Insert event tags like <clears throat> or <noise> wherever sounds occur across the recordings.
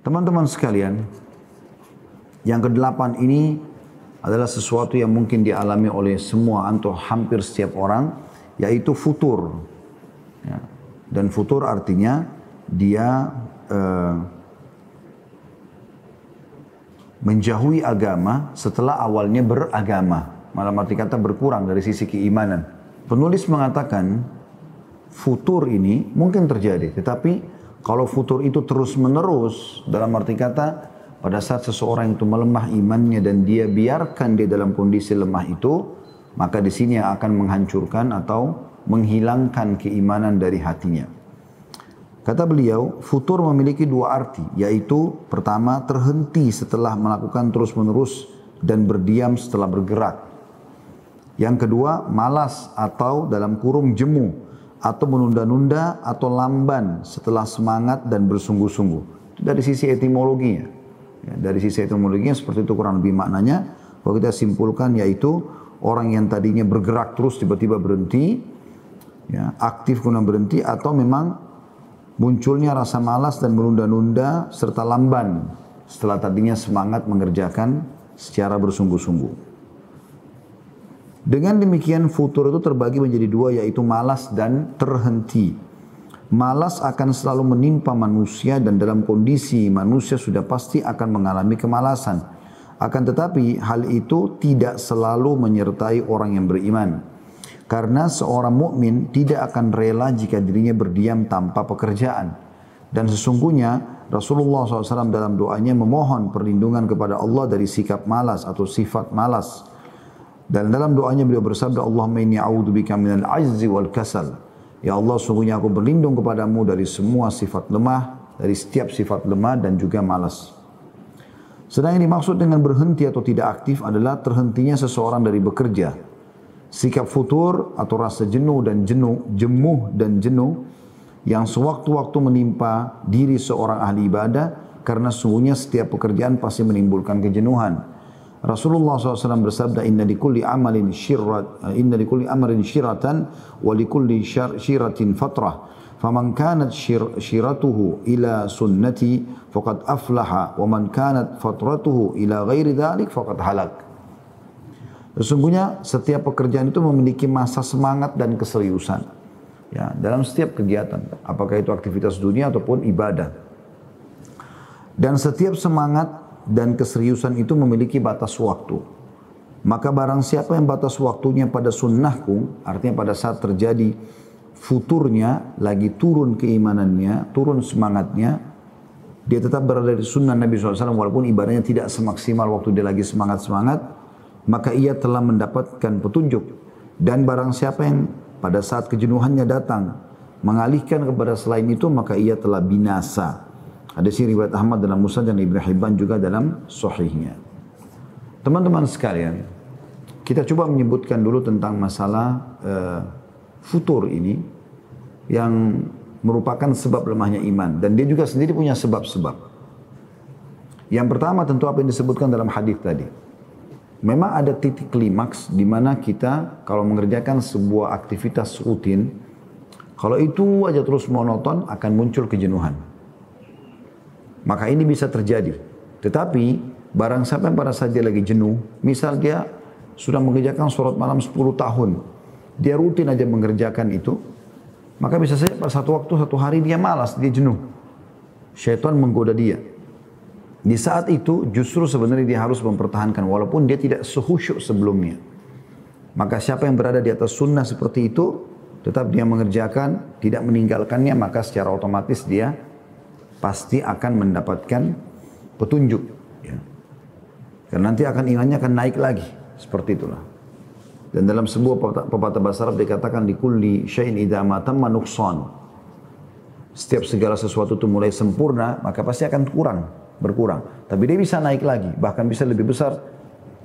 Teman-teman sekalian, yang kedelapan ini adalah sesuatu yang mungkin dialami oleh semua atau hampir setiap orang, yaitu futur. Ya. Dan futur artinya dia uh, menjauhi agama setelah awalnya beragama. Malam arti kata berkurang dari sisi keimanan. Penulis mengatakan futur ini mungkin terjadi, tetapi kalau futur itu terus menerus dalam arti kata pada saat seseorang itu melemah imannya dan dia biarkan dia dalam kondisi lemah itu, maka di sini yang akan menghancurkan atau menghilangkan keimanan dari hatinya. Kata beliau, futur memiliki dua arti, yaitu pertama terhenti setelah melakukan terus-menerus dan berdiam setelah bergerak. Yang kedua, malas atau dalam kurung jemu atau menunda-nunda atau lamban setelah semangat dan bersungguh-sungguh. Dari sisi etimologinya. Ya, dari sisi etimologinya seperti itu kurang lebih maknanya. Kalau kita simpulkan yaitu orang yang tadinya bergerak terus tiba-tiba berhenti, ya, aktif kemudian berhenti atau memang munculnya rasa malas dan menunda-nunda serta lamban setelah tadinya semangat mengerjakan secara bersungguh-sungguh. Dengan demikian futur itu terbagi menjadi dua yaitu malas dan terhenti. Malas akan selalu menimpa manusia dan dalam kondisi manusia sudah pasti akan mengalami kemalasan. Akan tetapi hal itu tidak selalu menyertai orang yang beriman. Karena seorang mukmin tidak akan rela jika dirinya berdiam tanpa pekerjaan. Dan sesungguhnya Rasulullah SAW dalam doanya memohon perlindungan kepada Allah dari sikap malas atau sifat malas. Dan dalam doanya beliau bersabda, Allahumma inni a'udzubika minal ajzi wal kasal. Ya Allah, sungguhnya aku berlindung kepadamu dari semua sifat lemah, dari setiap sifat lemah dan juga malas. Sedang yang dimaksud dengan berhenti atau tidak aktif adalah terhentinya seseorang dari bekerja Sikap futur atau rasa jenuh dan jenuh, jemuh dan jenuh yang sewaktu-waktu menimpa diri seorang ahli ibadah karena sungguhnya setiap pekerjaan pasti menimbulkan kejenuhan. Rasulullah SAW bersabda, Inna likulli amalin syirrat, inna likulli amalin syiratan, wa likulli syiratin fatrah. Faman kanat syir, syiratuhu ila sunnati, faqad aflaha, wa man kanat fatratuhu ila ghairi dhalik, faqad halak. Sesungguhnya setiap pekerjaan itu memiliki masa semangat dan keseriusan. Ya, dalam setiap kegiatan, apakah itu aktivitas dunia ataupun ibadah. Dan setiap semangat dan keseriusan itu memiliki batas waktu. Maka barang siapa yang batas waktunya pada sunnahku, artinya pada saat terjadi futurnya, lagi turun keimanannya, turun semangatnya, dia tetap berada di sunnah Nabi SAW walaupun ibadahnya tidak semaksimal waktu dia lagi semangat-semangat, maka ia telah mendapatkan petunjuk. Dan barang siapa yang pada saat kejenuhannya datang mengalihkan kepada selain itu maka ia telah binasa. Ada si riwayat Ahmad dalam Musa dan Ibn Hibban juga dalam sahihnya. Teman-teman sekalian, kita coba menyebutkan dulu tentang masalah uh, futur ini yang merupakan sebab lemahnya iman dan dia juga sendiri punya sebab-sebab. Yang pertama tentu apa yang disebutkan dalam hadis tadi memang ada titik klimaks di mana kita kalau mengerjakan sebuah aktivitas rutin, kalau itu aja terus monoton akan muncul kejenuhan. Maka ini bisa terjadi. Tetapi barang siapa yang pada saat dia lagi jenuh, misal dia sudah mengerjakan sholat malam 10 tahun, dia rutin aja mengerjakan itu, maka bisa saja pada satu waktu, satu hari dia malas, dia jenuh. Syaitan menggoda dia. Di saat itu justru sebenarnya dia harus mempertahankan walaupun dia tidak sehusyuk sebelumnya. Maka siapa yang berada di atas sunnah seperti itu, tetap dia mengerjakan, tidak meninggalkannya, maka secara otomatis dia pasti akan mendapatkan petunjuk. Ya. Karena nanti akan imannya akan naik lagi. Seperti itulah. Dan dalam sebuah pepatah bahasa Arab dikatakan di kulli syai'in idza matamma Setiap segala sesuatu itu mulai sempurna, maka pasti akan kurang berkurang. Tapi dia bisa naik lagi, bahkan bisa lebih besar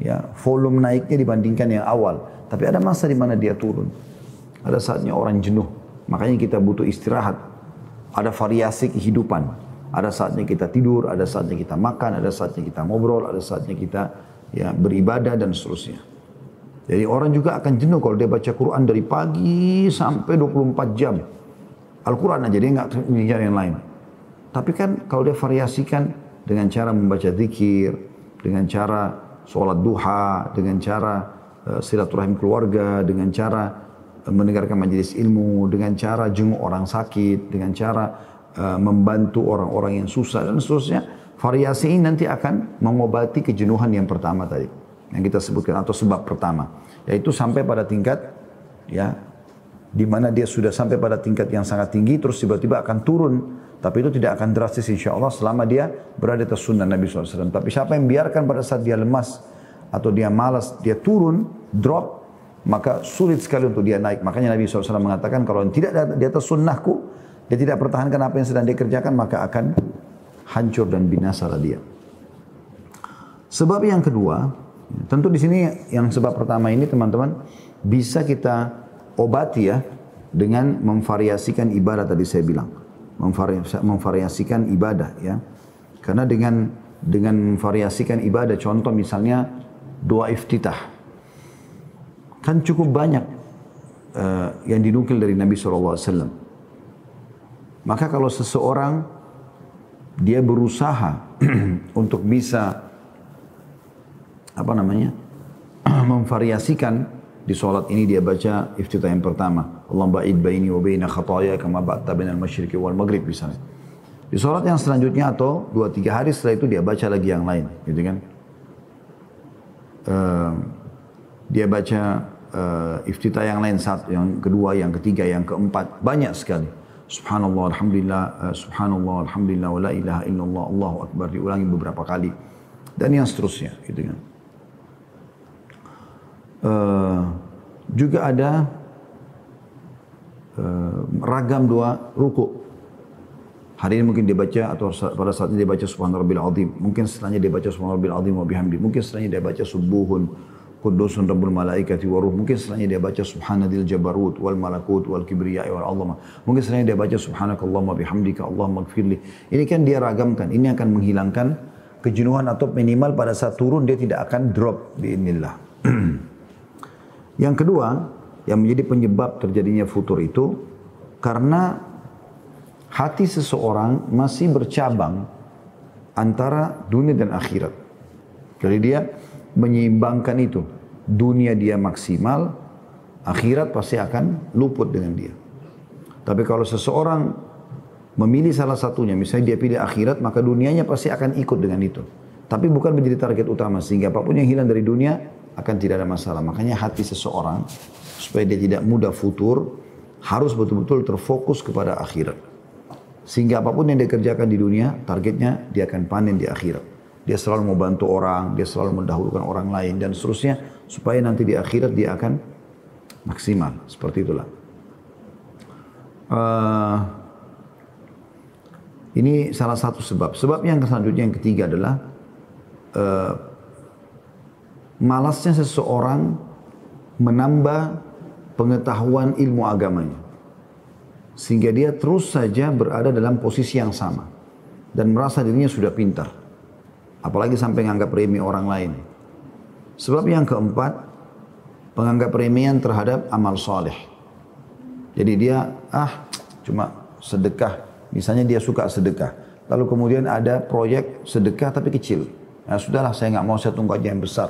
ya volume naiknya dibandingkan yang awal. Tapi ada masa di mana dia turun. Ada saatnya orang jenuh. Makanya kita butuh istirahat. Ada variasi kehidupan. Ada saatnya kita tidur, ada saatnya kita makan, ada saatnya kita ngobrol, ada saatnya kita ya beribadah dan seterusnya. Jadi orang juga akan jenuh kalau dia baca Quran dari pagi sampai 24 jam. Al-Quran aja dia nggak mengejar yang lain. Tapi kan kalau dia variasikan dengan cara membaca zikir, dengan cara sholat duha, dengan cara uh, silaturahim keluarga, dengan cara uh, mendengarkan majelis ilmu, dengan cara jenguk orang sakit, dengan cara uh, membantu orang-orang yang susah dan seterusnya. Variasi ini nanti akan mengobati kejenuhan yang pertama tadi, yang kita sebutkan atau sebab pertama, yaitu sampai pada tingkat ya di mana dia sudah sampai pada tingkat yang sangat tinggi terus tiba-tiba akan turun tapi itu tidak akan drastis insya Allah selama dia berada di sunnah Nabi SAW. Tapi siapa yang biarkan pada saat dia lemas atau dia malas, dia turun, drop, maka sulit sekali untuk dia naik. Makanya Nabi SAW mengatakan kalau tidak di atas sunnahku, dia tidak pertahankan apa yang sedang dia kerjakan, maka akan hancur dan binasa lah dia. Sebab yang kedua, tentu di sini yang sebab pertama ini teman-teman bisa kita obati ya dengan memvariasikan ibadah tadi saya bilang memvariasikan ibadah ya. Karena dengan dengan memvariasikan ibadah contoh misalnya doa iftitah kan cukup banyak uh, yang dinukil dari Nabi SAW. Maka kalau seseorang dia berusaha <clears throat> untuk bisa apa namanya <clears throat> memvariasikan di sholat ini dia baca iftitah yang pertama. Allah ba'id baini wa baina khataya kama ba'ta bainal masyriqi wal maghrib misalnya. Di sholat yang selanjutnya atau dua tiga hari setelah itu dia baca lagi yang lain, gitu kan? Uh, dia baca uh, iftitah yang lain satu, yang kedua, yang ketiga, yang keempat, banyak sekali. Subhanallah, Alhamdulillah, uh, Subhanallah, Alhamdulillah, wa la ilaha illallah, Allahu Akbar, diulangi beberapa kali. Dan yang seterusnya, gitu kan. Uh, juga ada uh, ragam doa ruku. Hari ini mungkin dia baca atau pada saat ini dia baca Subhanallah Rabbil Azim. Mungkin setelahnya dia baca Subhanallah Rabbil Azim wa bihamdi. Mungkin setelahnya dia baca Subuhun Kudusun Rabbul Malaikati wa Ruh. Mungkin setelahnya dia baca Subhanadil Jabarut wal Malakut wal Kibriyai wal Allah. Mungkin setelahnya dia baca Subhanakallahumma bihamdika Allahumma gfirli. Ini kan dia ragamkan. Ini akan menghilangkan kejenuhan atau minimal pada saat turun dia tidak akan drop biinillah. <clears throat> Yang kedua, yang menjadi penyebab terjadinya futur itu karena hati seseorang masih bercabang antara dunia dan akhirat. Jadi dia menyeimbangkan itu. Dunia dia maksimal, akhirat pasti akan luput dengan dia. Tapi kalau seseorang memilih salah satunya, misalnya dia pilih akhirat, maka dunianya pasti akan ikut dengan itu. Tapi bukan menjadi target utama, sehingga apa pun yang hilang dari dunia, akan tidak ada masalah. Makanya hati seseorang supaya dia tidak mudah futur harus betul-betul terfokus kepada akhirat. Sehingga apa pun yang dia kerjakan di dunia, targetnya dia akan panen di akhirat. Dia selalu mau bantu orang, dia selalu mendahulukan orang lain dan seterusnya supaya nanti di akhirat dia akan maksimal. Seperti itulah. Uh, ini salah satu sebab. Sebab yang selanjutnya yang ketiga adalah uh, malasnya seseorang menambah pengetahuan ilmu agamanya. Sehingga dia terus saja berada dalam posisi yang sama. Dan merasa dirinya sudah pintar. Apalagi sampai menganggap remeh orang lain. Sebab yang keempat, penganggap remehan terhadap amal soleh. Jadi dia, ah cuma sedekah. Misalnya dia suka sedekah. Lalu kemudian ada proyek sedekah tapi kecil. Nah sudahlah saya nggak mau saya tunggu aja yang besar.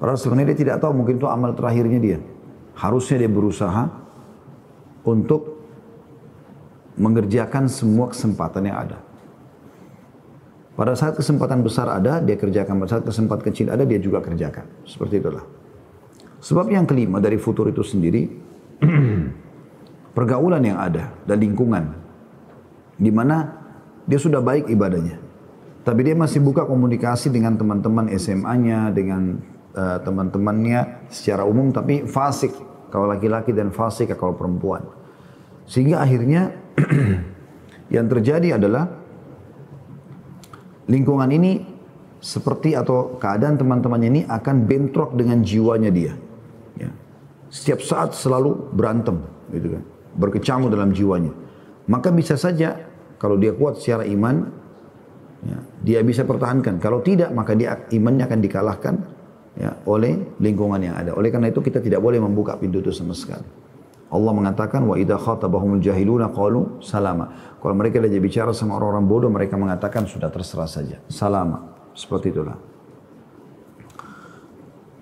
Padahal sebenarnya dia tidak tahu mungkin itu amal terakhirnya dia. Harusnya dia berusaha untuk mengerjakan semua kesempatan yang ada. Pada saat kesempatan besar ada, dia kerjakan. Pada saat kesempatan kecil ada, dia juga kerjakan. Seperti itulah. Sebab yang kelima dari futur itu sendiri, <clears throat> pergaulan yang ada dan lingkungan. Di mana dia sudah baik ibadahnya. Tapi dia masih buka komunikasi dengan teman-teman SMA-nya, dengan uh, teman-temannya secara umum tapi fasik kalau laki-laki dan fasik kalau perempuan. Sehingga akhirnya <clears throat> yang terjadi adalah lingkungan ini seperti atau keadaan teman-temannya ini akan bentrok dengan jiwanya dia. Ya. Setiap saat selalu berantem, gitu kan, berkecamuk dalam jiwanya. Maka bisa saja kalau dia kuat secara iman, ya, dia bisa pertahankan. Kalau tidak, maka dia imannya akan dikalahkan ya, oleh lingkungan yang ada. Oleh karena itu kita tidak boleh membuka pintu itu sama sekali. Allah mengatakan wa idza khatabahumul jahiluna qalu salama. Kalau mereka sudah bicara sama orang-orang bodoh mereka mengatakan sudah terserah saja. Salama. Seperti itulah.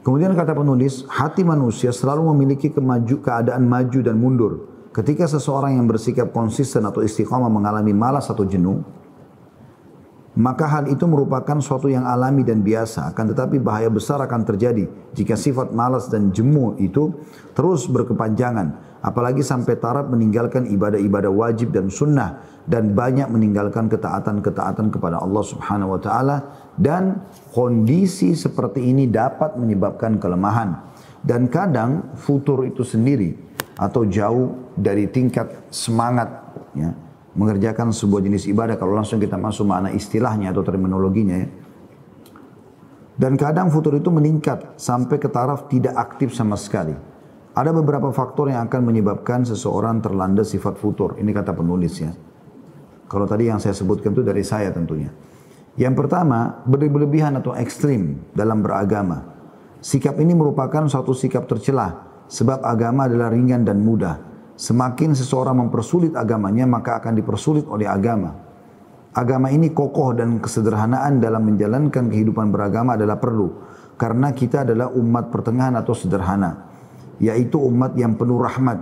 Kemudian kata penulis, hati manusia selalu memiliki kemaju, keadaan maju dan mundur. Ketika seseorang yang bersikap konsisten atau istiqamah mengalami malas atau jenuh, maka hal itu merupakan suatu yang alami dan biasa. Akan tetapi bahaya besar akan terjadi jika sifat malas dan jemu itu terus berkepanjangan. Apalagi sampai taraf meninggalkan ibadah-ibadah wajib dan sunnah dan banyak meninggalkan ketaatan-ketaatan kepada Allah Subhanahu wa taala dan kondisi seperti ini dapat menyebabkan kelemahan dan kadang futur itu sendiri atau jauh dari tingkat semangat ya, mengerjakan sebuah jenis ibadah kalau langsung kita masuk makna istilahnya atau terminologinya ya. Dan kadang futur itu meningkat sampai ke taraf tidak aktif sama sekali. Ada beberapa faktor yang akan menyebabkan seseorang terlanda sifat futur. Ini kata penulis ya. Kalau tadi yang saya sebutkan itu dari saya tentunya. Yang pertama, berlebihan atau ekstrim dalam beragama. Sikap ini merupakan suatu sikap tercelah sebab agama adalah ringan dan mudah. Semakin seseorang mempersulit agamanya, maka akan dipersulit oleh agama. Agama ini kokoh dan kesederhanaan dalam menjalankan kehidupan beragama adalah perlu. Karena kita adalah umat pertengahan atau sederhana. Yaitu umat yang penuh rahmat.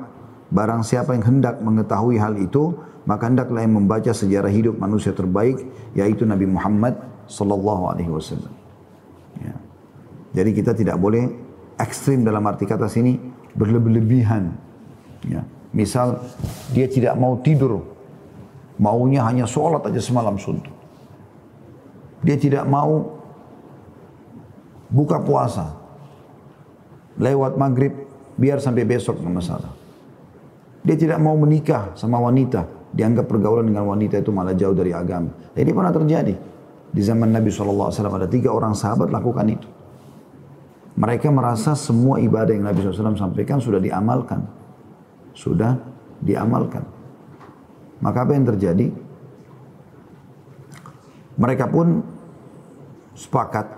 Barang siapa yang hendak mengetahui hal itu, maka hendaklah yang membaca sejarah hidup manusia terbaik, yaitu Nabi Muhammad sallallahu alaihi wasallam. Ya. Jadi kita tidak boleh ekstrim dalam arti kata sini berlebihan. Ya. Misal dia tidak mau tidur, maunya hanya sholat aja semalam suntuk. Dia tidak mau buka puasa, lewat maghrib biar sampai besok nggak masalah. Dia tidak mau menikah sama wanita, dianggap pergaulan dengan wanita itu malah jauh dari agama. Ini pernah terjadi. Di zaman Nabi SAW ada tiga orang sahabat lakukan itu. Mereka merasa semua ibadah yang Nabi SAW sampaikan sudah diamalkan sudah diamalkan. Maka apa yang terjadi? Mereka pun sepakat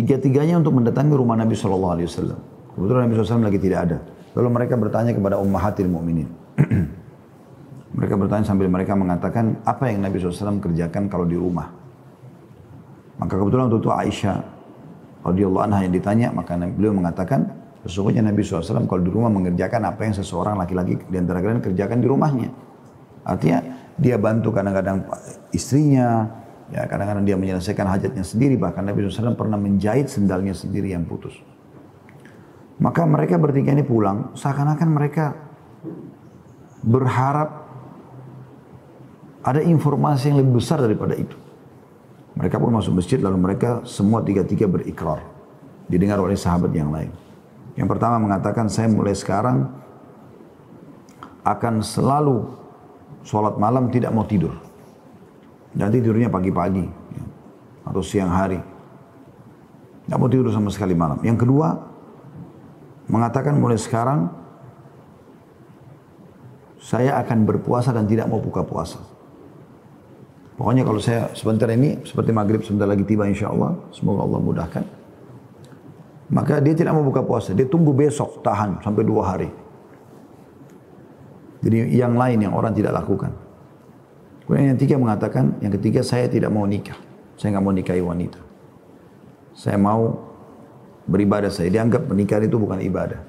tiga-tiganya untuk mendatangi rumah Nabi Shallallahu Alaihi Wasallam. Kebetulan Nabi SAW lagi tidak ada. Lalu mereka bertanya kepada ummahatil mu'minin. <clears throat> mereka bertanya sambil mereka mengatakan apa yang Nabi SAW kerjakan kalau di rumah. Maka kebetulan waktu itu Aisyah radhiyallahu anha yang ditanya, maka beliau mengatakan, Sesungguhnya Nabi SAW kalau di rumah mengerjakan apa yang seseorang laki-laki di antara kalian kerjakan di rumahnya. Artinya dia bantu kadang-kadang istrinya, ya kadang-kadang dia menyelesaikan hajatnya sendiri. Bahkan Nabi SAW pernah menjahit sendalnya sendiri yang putus. Maka mereka bertiga ini pulang, seakan-akan mereka berharap ada informasi yang lebih besar daripada itu. Mereka pun masuk masjid lalu mereka semua tiga-tiga berikrar. Didengar oleh sahabat yang lain. Yang pertama mengatakan saya mulai sekarang akan selalu sholat malam tidak mau tidur. Nanti tidurnya pagi-pagi ya, atau siang hari. Tidak mau tidur sama sekali malam. Yang kedua mengatakan mulai sekarang saya akan berpuasa dan tidak mau buka puasa. Pokoknya kalau saya sebentar ini seperti maghrib sebentar lagi tiba insya Allah. Semoga Allah mudahkan. Maka dia tidak mau buka puasa. Dia tunggu besok, tahan sampai dua hari. Jadi yang lain yang orang tidak lakukan. Kemudian yang ketiga mengatakan, yang ketiga saya tidak mau nikah. Saya nggak mau nikahi wanita. Saya mau beribadah saya. Dianggap pernikahan itu bukan ibadah.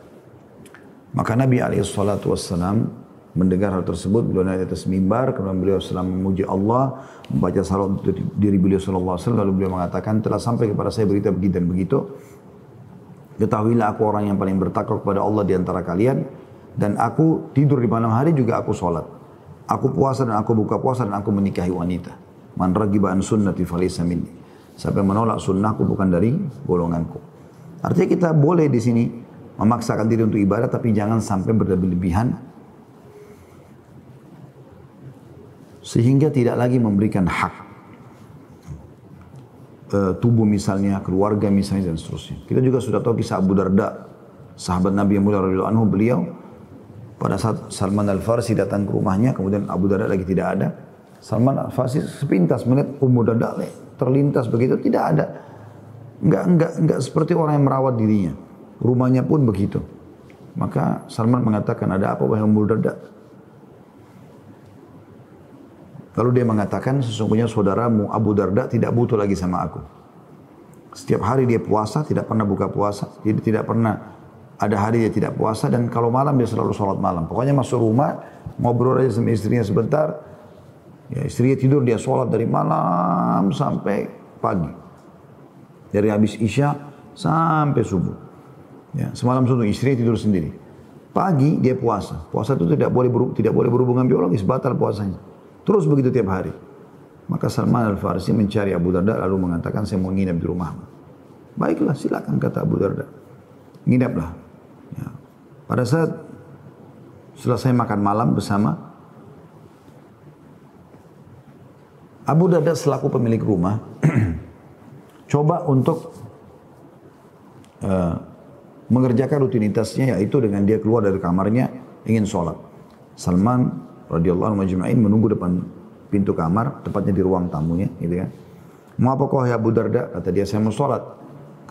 Maka Nabi SAW mendengar hal tersebut, beliau naik atas mimbar, kemudian beliau SAW memuji Allah, membaca salam untuk diri beliau SAW, lalu beliau mengatakan, telah sampai kepada saya berita begitu dan begitu, Ketahuilah aku orang yang paling bertakwa kepada Allah di antara kalian. Dan aku tidur di malam hari juga aku sholat. Aku puasa dan aku buka puasa dan aku menikahi wanita. Man ragiba an sunnati falisa minni. Siapa yang menolak sunnahku bukan dari golonganku. Artinya kita boleh di sini memaksakan diri untuk ibadah tapi jangan sampai berlebihan sehingga tidak lagi memberikan hak uh, tubuh misalnya, keluarga misalnya dan seterusnya. Kita juga sudah tahu kisah Abu Darda, sahabat Nabi yang mulia radhiyallahu anhu beliau pada saat Salman Al-Farsi datang ke rumahnya, kemudian Abu Darda lagi tidak ada. Salman Al-Farsi sepintas melihat Ummu Darda terlintas begitu, tidak ada. Enggak, enggak, enggak seperti orang yang merawat dirinya. Rumahnya pun begitu. Maka Salman mengatakan, ada apa wahai Abu Darda? Lalu dia mengatakan, sesungguhnya saudaramu Abu Darda tidak butuh lagi sama aku. Setiap hari dia puasa, tidak pernah buka puasa. Tidak pernah ada hari dia tidak puasa dan kalau malam dia selalu sholat malam. Pokoknya masuk rumah, ngobrol aja sama istrinya sebentar. Ya, istrinya tidur, dia sholat dari malam sampai pagi. Dari habis isya sampai subuh. Ya, semalam subuh istrinya tidur sendiri. Pagi dia puasa. Puasa itu tidak boleh tidak boleh berhubungan biologis, batal puasanya. Terus begitu tiap hari. Maka Salman Al-Farisi mencari Abu Darda lalu mengatakan saya mau nginap di rumahmu. Baiklah silakan kata Abu Darda. Nginaplah. Pada saat selesai makan malam bersama Abu Darda selaku pemilik rumah <clears throat> coba untuk uh, mengerjakan rutinitasnya yaitu dengan dia keluar dari kamarnya ingin sholat. Salman radhiyallahu anhu menunggu depan pintu kamar, tepatnya di ruang tamunya, gitu kan. Mau apa kau ya Abu Darda? Kata dia, saya mau sholat.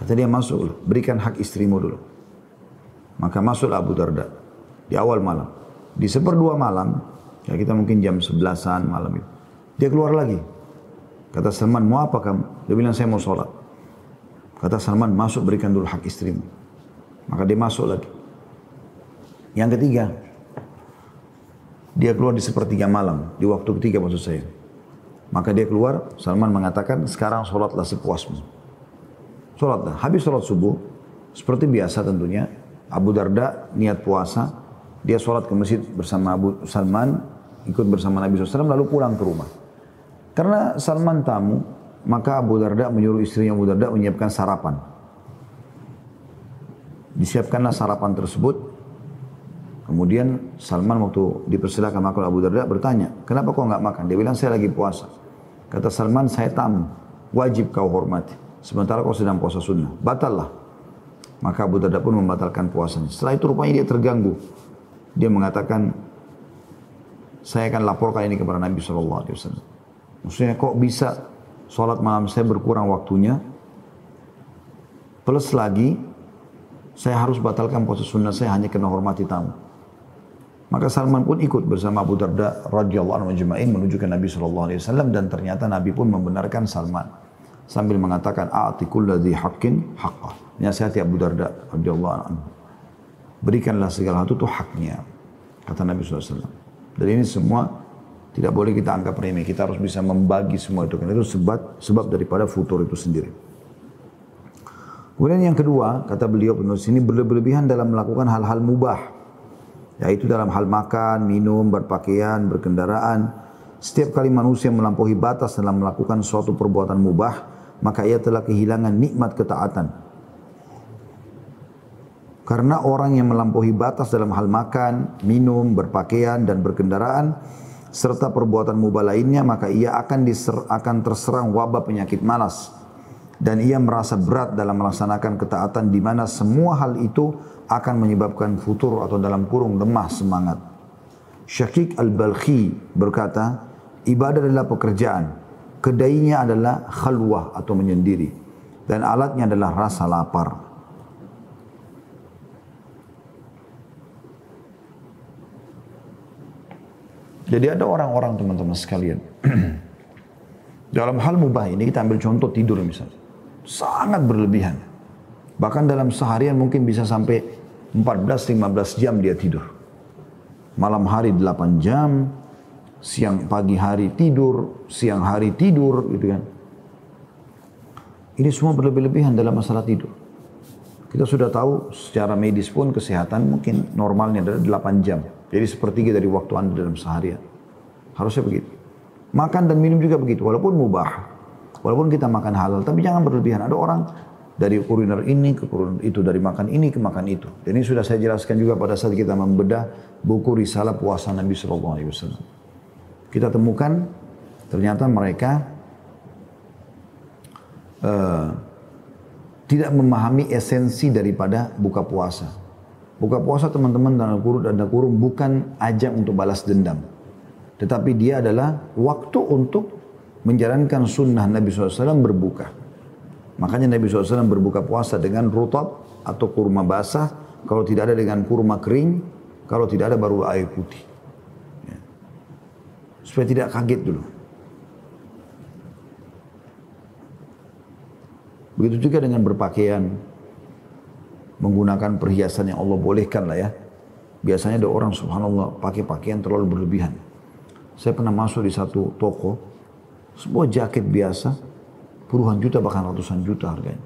Kata dia, masuk. Berikan hak istrimu dulu. Maka masuklah Abu Darda. Di awal malam. Di seperdua malam, ya kita mungkin jam sebelasan malam itu. Dia keluar lagi. Kata Salman, mau apa kamu? Dia bilang, saya mau sholat. Kata Salman, masuk berikan dulu hak istrimu. Maka dia masuk lagi. Yang ketiga, dia keluar di sepertiga malam, di waktu ketiga maksud saya. Maka dia keluar, Salman mengatakan, sekarang sholatlah sepuasmu. Sholatlah. Habis sholat subuh, seperti biasa tentunya, Abu Darda niat puasa, dia sholat ke masjid bersama Abu Salman, ikut bersama Nabi SAW, lalu pulang ke rumah. Karena Salman tamu, maka Abu Darda menyuruh istrinya Abu Darda menyiapkan sarapan. Disiapkanlah sarapan tersebut, Kemudian Salman waktu dipersilakan makan Abu Darda bertanya, kenapa kau nggak makan? Dia bilang saya lagi puasa. Kata Salman, saya tamu, wajib kau hormati. Sementara kau sedang puasa sunnah, batallah. Maka Abu Darda pun membatalkan puasanya. Setelah itu rupanya dia terganggu. Dia mengatakan, saya akan laporkan ini kepada Nabi SAW. Maksudnya kok bisa sholat malam saya berkurang waktunya, plus lagi saya harus batalkan puasa sunnah saya hanya kena hormati tamu. Maka Salman pun ikut bersama Abu Darda radhiyallahu anhu majma'in menuju ke Nabi sallallahu alaihi wasallam dan ternyata Nabi pun membenarkan Salman sambil mengatakan a'ti kulladzi haqqin haqqah. Nasihati Abu Darda radhiyallahu anhu. Berikanlah segala sesuatu itu haknya kata Nabi SAW. Dan ini semua tidak boleh kita anggap remeh. Kita harus bisa membagi semua itu. Karena itu sebab sebab daripada futur itu sendiri. Kemudian yang kedua, kata beliau penulis ini berlebihan dalam melakukan hal-hal mubah yaitu dalam hal makan, minum, berpakaian, berkendaraan. Setiap kali manusia melampaui batas dalam melakukan suatu perbuatan mubah, maka ia telah kehilangan nikmat ketaatan. Karena orang yang melampaui batas dalam hal makan, minum, berpakaian, dan berkendaraan, serta perbuatan mubah lainnya, maka ia akan, diser, akan terserang wabah penyakit malas. Dan ia merasa berat dalam melaksanakan ketaatan di mana semua hal itu akan menyebabkan futur atau dalam kurung lemah semangat. Syakik al-Balkhi berkata, ibadah adalah pekerjaan. Kedainya adalah khalwah atau menyendiri. Dan alatnya adalah rasa lapar. Jadi ada orang-orang teman-teman sekalian. <clears throat> dalam hal mubah ini kita ambil contoh tidur misalnya. Sangat berlebihan. Bahkan dalam seharian mungkin bisa sampai 14-15 jam dia tidur. Malam hari 8 jam, siang pagi hari tidur, siang hari tidur gitu kan. Ini semua berlebih-lebihan dalam masalah tidur. Kita sudah tahu secara medis pun kesehatan mungkin normalnya adalah 8 jam. Jadi sepertiga dari waktu Anda dalam seharian. Harusnya begitu. Makan dan minum juga begitu, walaupun mubah. Walaupun kita makan halal, tapi jangan berlebihan. Ada orang dari kuliner ini ke kuliner itu, dari makan ini ke makan itu. Dan ini sudah saya jelaskan juga pada saat kita membedah buku risalah puasa Nabi Wasallam. Kita temukan ternyata mereka uh, tidak memahami esensi daripada buka puasa. Buka puasa teman-teman dan kurung dan kurung bukan ajang untuk balas dendam. Tetapi dia adalah waktu untuk menjalankan sunnah Nabi SAW berbuka. Makanya Nabi SAW berbuka puasa dengan rutab atau kurma basah kalau tidak ada dengan kurma kering, kalau tidak ada baru air putih. Ya. Supaya tidak kaget dulu. Begitu juga dengan berpakaian, menggunakan perhiasan yang Allah bolehkan lah ya. Biasanya ada orang subhanallah pakai pakaian terlalu berlebihan. Saya pernah masuk di satu toko, sebuah jaket biasa, puluhan juta bahkan ratusan juta harganya.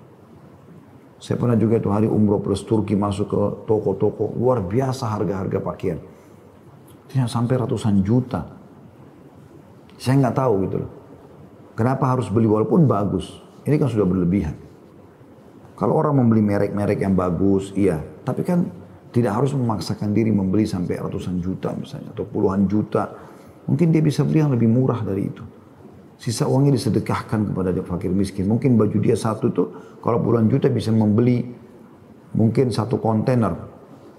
Saya pernah juga itu hari umroh plus Turki masuk ke toko-toko, luar biasa harga-harga pakaian. Tidak sampai ratusan juta. Saya nggak tahu gitu loh. Kenapa harus beli walaupun bagus. Ini kan sudah berlebihan. Kalau orang membeli merek-merek yang bagus, iya. Tapi kan tidak harus memaksakan diri membeli sampai ratusan juta misalnya. Atau puluhan juta Mungkin dia bisa beli yang lebih murah dari itu. Sisa uangnya disedekahkan kepada dia fakir miskin. Mungkin baju dia satu tuh kalau puluhan juta bisa membeli mungkin satu kontainer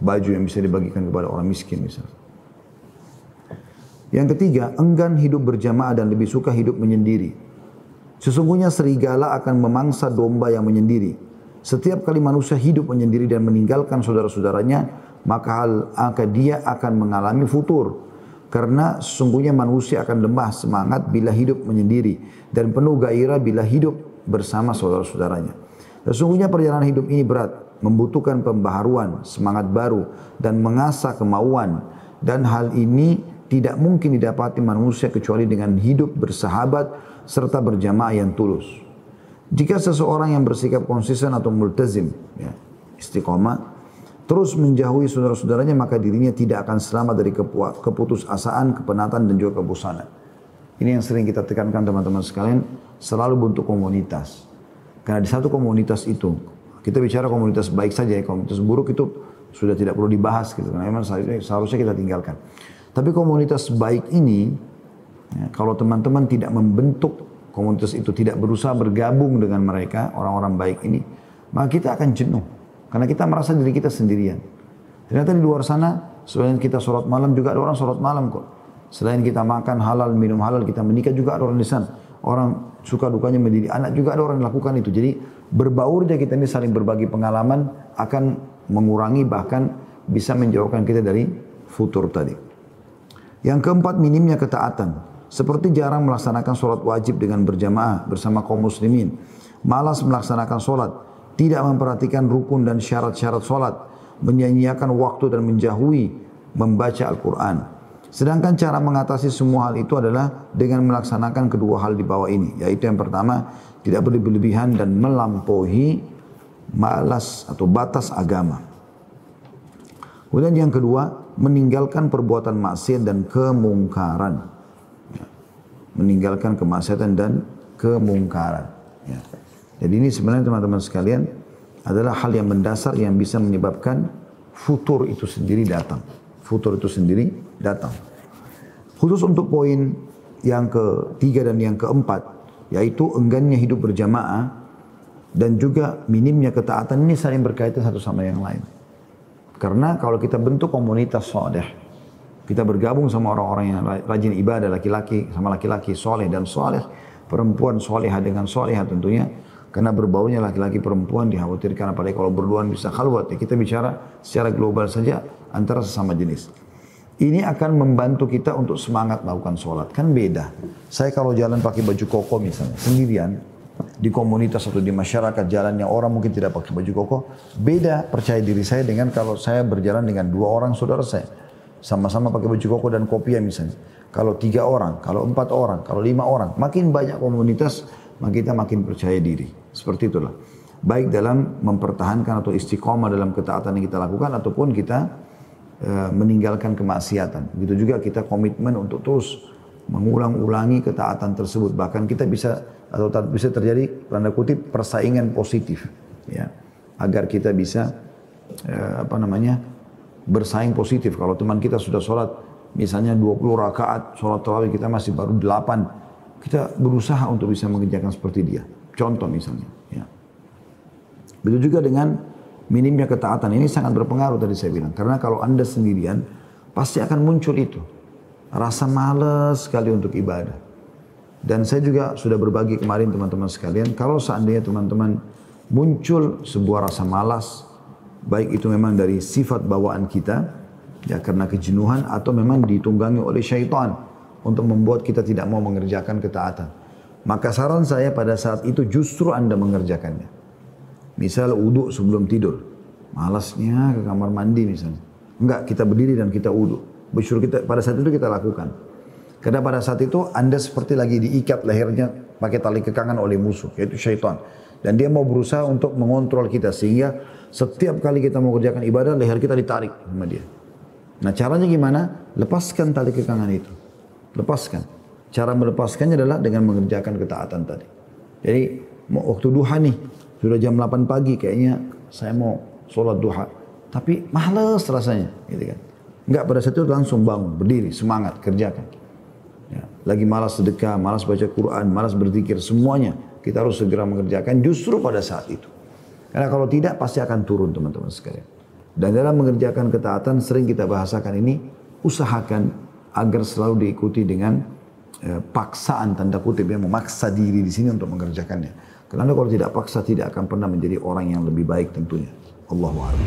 baju yang bisa dibagikan kepada orang miskin misalnya. Yang ketiga, enggan hidup berjamaah dan lebih suka hidup menyendiri. Sesungguhnya serigala akan memangsa domba yang menyendiri. Setiap kali manusia hidup menyendiri dan meninggalkan saudara-saudaranya, maka hal maka dia akan mengalami futur karena sesungguhnya manusia akan lemah semangat bila hidup menyendiri dan penuh gairah bila hidup bersama saudara-saudaranya. Sesungguhnya perjalanan hidup ini berat, membutuhkan pembaharuan, semangat baru dan mengasah kemauan dan hal ini tidak mungkin didapati manusia kecuali dengan hidup bersahabat serta berjamaah yang tulus. Jika seseorang yang bersikap konsisten atau multazim, ya, istiqomah, terus menjauhi saudara-saudaranya maka dirinya tidak akan selamat dari keputusasaan, kepenatan dan juga kebosanan. Ini yang sering kita tekankan teman-teman sekalian, selalu bentuk komunitas. Karena di satu komunitas itu, kita bicara komunitas baik saja ya, komunitas buruk itu sudah tidak perlu dibahas gitu. Karena memang seharusnya kita tinggalkan. Tapi komunitas baik ini, ya, kalau teman-teman tidak membentuk komunitas itu, tidak berusaha bergabung dengan mereka, orang-orang baik ini, maka kita akan jenuh. Karena kita merasa diri kita sendirian. Ternyata di luar sana, selain kita sholat malam juga ada orang sholat malam kok. Selain kita makan halal, minum halal, kita menikah juga ada orang di sana. Orang suka dukanya mendidik anak juga ada orang yang lakukan itu. Jadi berbaurnya kita ini saling berbagi pengalaman akan mengurangi bahkan bisa menjauhkan kita dari futur tadi. Yang keempat minimnya ketaatan. Seperti jarang melaksanakan sholat wajib dengan berjamaah bersama kaum muslimin. Malas melaksanakan sholat tidak memperhatikan rukun dan syarat-syarat solat, menyanyiakan waktu dan menjauhi membaca Al-Quran. Sedangkan cara mengatasi semua hal itu adalah dengan melaksanakan kedua hal di bawah ini. Yaitu yang pertama, tidak berlebihan dan melampaui malas atau batas agama. Kemudian yang kedua, meninggalkan perbuatan maksiat dan kemungkaran. Meninggalkan kemaksiatan dan kemungkaran. Ya. Jadi ini sebenarnya teman-teman sekalian adalah hal yang mendasar yang bisa menyebabkan futur itu sendiri datang. Futur itu sendiri datang. Khusus untuk poin yang ketiga dan yang keempat, yaitu enggannya hidup berjamaah dan juga minimnya ketaatan ini saling berkaitan satu sama yang lain. Karena kalau kita bentuk komunitas soleh, kita bergabung sama orang-orang yang rajin ibadah, laki-laki sama laki-laki soleh dan soleh, perempuan soleha dengan soleha tentunya, karena berbaunya laki-laki perempuan dikhawatirkan apalagi kalau berduaan bisa khalwat. Ya kita bicara secara global saja antara sesama jenis. Ini akan membantu kita untuk semangat melakukan sholat. Kan beda. Saya kalau jalan pakai baju koko misalnya, sendirian, di komunitas atau di masyarakat jalannya orang mungkin tidak pakai baju koko, beda percaya diri saya dengan kalau saya berjalan dengan dua orang saudara saya. Sama-sama pakai baju koko dan kopiah misalnya. Kalau tiga orang, kalau empat orang, kalau lima orang, makin banyak komunitas, maka kita makin percaya diri. Seperti itulah. Baik dalam mempertahankan atau istiqomah dalam ketaatan yang kita lakukan ataupun kita e, meninggalkan kemaksiatan. Begitu juga kita komitmen untuk terus mengulang-ulangi ketaatan tersebut. Bahkan kita bisa atau bisa terjadi tanda kutip persaingan positif ya agar kita bisa e, apa namanya bersaing positif. Kalau teman kita sudah sholat misalnya 20 rakaat sholat tarawih kita masih baru 8 kita berusaha untuk bisa mengerjakan seperti dia. Contoh misalnya. Ya. Begitu juga dengan minimnya ketaatan. Ini sangat berpengaruh tadi saya bilang. Karena kalau anda sendirian, pasti akan muncul itu. Rasa males sekali untuk ibadah. Dan saya juga sudah berbagi kemarin teman-teman sekalian, kalau seandainya teman-teman muncul sebuah rasa malas, baik itu memang dari sifat bawaan kita, ya karena kejenuhan atau memang ditunggangi oleh syaitan untuk membuat kita tidak mau mengerjakan ketaatan. Maka saran saya pada saat itu justru Anda mengerjakannya. Misal uduk sebelum tidur. Malasnya ke kamar mandi misalnya. Enggak, kita berdiri dan kita uduk. Bersyukur kita pada saat itu kita lakukan. Karena pada saat itu Anda seperti lagi diikat lehernya pakai tali kekangan oleh musuh, yaitu syaitan. Dan dia mau berusaha untuk mengontrol kita sehingga setiap kali kita mau kerjakan ibadah leher kita ditarik sama dia. Nah caranya gimana? Lepaskan tali kekangan itu. Lepaskan. Cara melepaskannya adalah dengan mengerjakan ketaatan tadi. Jadi waktu duha nih, sudah jam 8 pagi kayaknya saya mau sholat duha. Tapi males rasanya, gitu kan. Enggak pada saat itu langsung bangun, berdiri, semangat, kerjakan. Ya, lagi malas sedekah, malas baca Quran, malas berzikir, semuanya kita harus segera mengerjakan justru pada saat itu. Karena kalau tidak pasti akan turun teman-teman sekalian. Dan dalam mengerjakan ketaatan sering kita bahasakan ini, usahakan agar selalu diikuti dengan eh, paksaan tanda kutip yang memaksa diri di sini untuk mengerjakannya. Karena kalau tidak paksa tidak akan pernah menjadi orang yang lebih baik tentunya. Allahu a'lam.